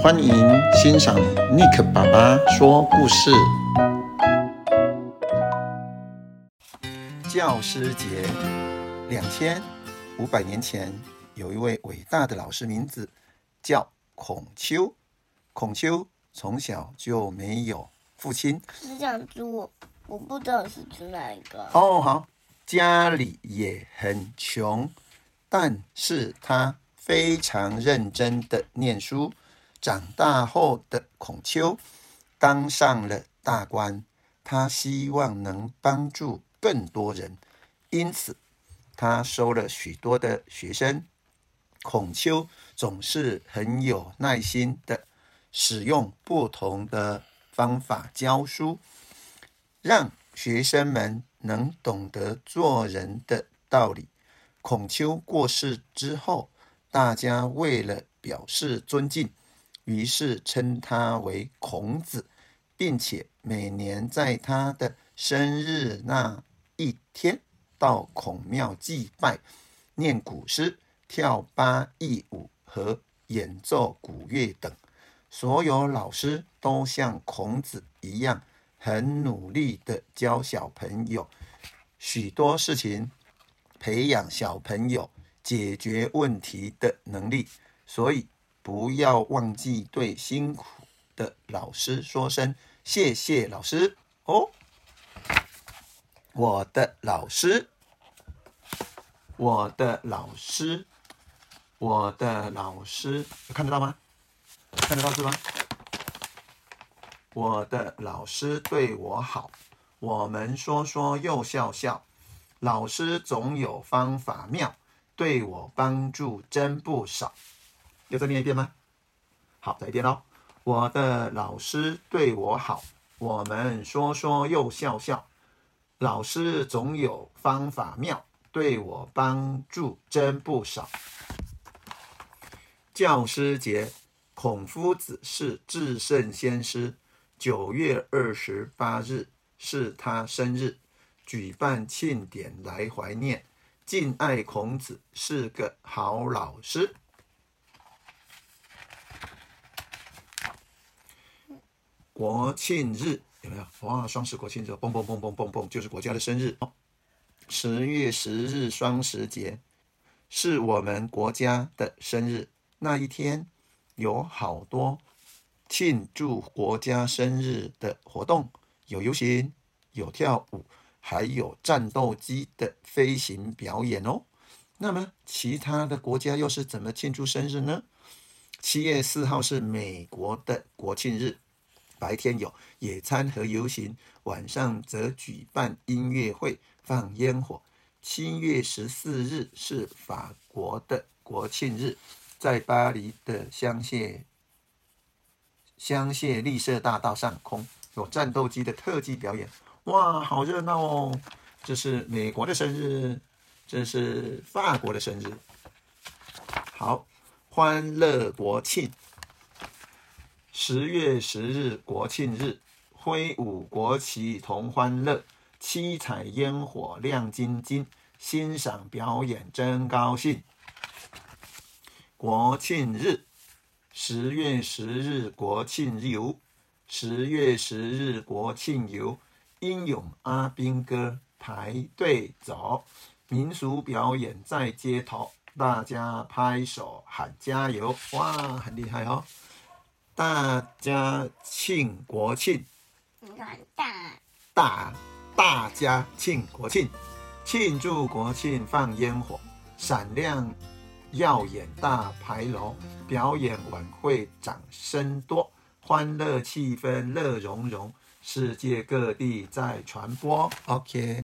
欢迎欣赏 Nick 爸爸说故事。教师节，两千五百年前，有一位伟大的老师，名字叫孔丘。孔丘从小就没有父亲。是这样子，我我不知道是指哪一个。哦，好，家里也很穷，但是他非常认真的念书。长大后的孔丘当上了大官，他希望能帮助更多人，因此他收了许多的学生。孔丘总是很有耐心的使用不同的方法教书，让学生们能懂得做人的道理。孔丘过世之后，大家为了表示尊敬。于是称他为孔子，并且每年在他的生日那一天到孔庙祭拜、念古诗、跳八佾舞和演奏古乐等。所有老师都像孔子一样，很努力地教小朋友许多事情，培养小朋友解决问题的能力。所以，不要忘记对辛苦的老师说声谢谢，老师哦，我的老师，我的老师，我的老师，看得到吗？看得到是吗？我的老师对我好，我们说说又笑笑，老师总有方法妙，对我帮助真不少。要再念一遍吗？好，再一遍喽。我的老师对我好，我们说说又笑笑。老师总有方法妙，对我帮助真不少。教师节，孔夫子是至圣先师，九月二十八日是他生日，举办庆典来怀念。敬爱孔子是个好老师。国庆日有没有？哇，双十国庆日，蹦蹦蹦蹦蹦蹦，就是国家的生日。十月十日，双十节，是我们国家的生日。那一天有好多庆祝国家生日的活动，有游行，有跳舞，还有战斗机的飞行表演哦。那么其他的国家又是怎么庆祝生日呢？七月四号是美国的国庆日。白天有野餐和游行，晚上则举办音乐会、放烟火。七月十四日是法国的国庆日，在巴黎的香榭香榭丽舍大道上空有战斗机的特技表演，哇，好热闹哦！这是美国的生日，这是法国的生日，好，欢乐国庆。十月十日国庆日，挥舞国旗同欢乐，七彩烟火亮晶晶，欣赏表演真高兴。国庆日，十月十日国庆游，十月十日国庆游，英勇阿兵哥排队走，民俗表演在街头，大家拍手喊加油，哇，很厉害哦！大家庆国庆，大大大家庆国庆，庆祝国庆放烟火，闪亮耀眼大牌楼，表演晚会掌声多，欢乐气氛乐融融，世界各地在传播。OK。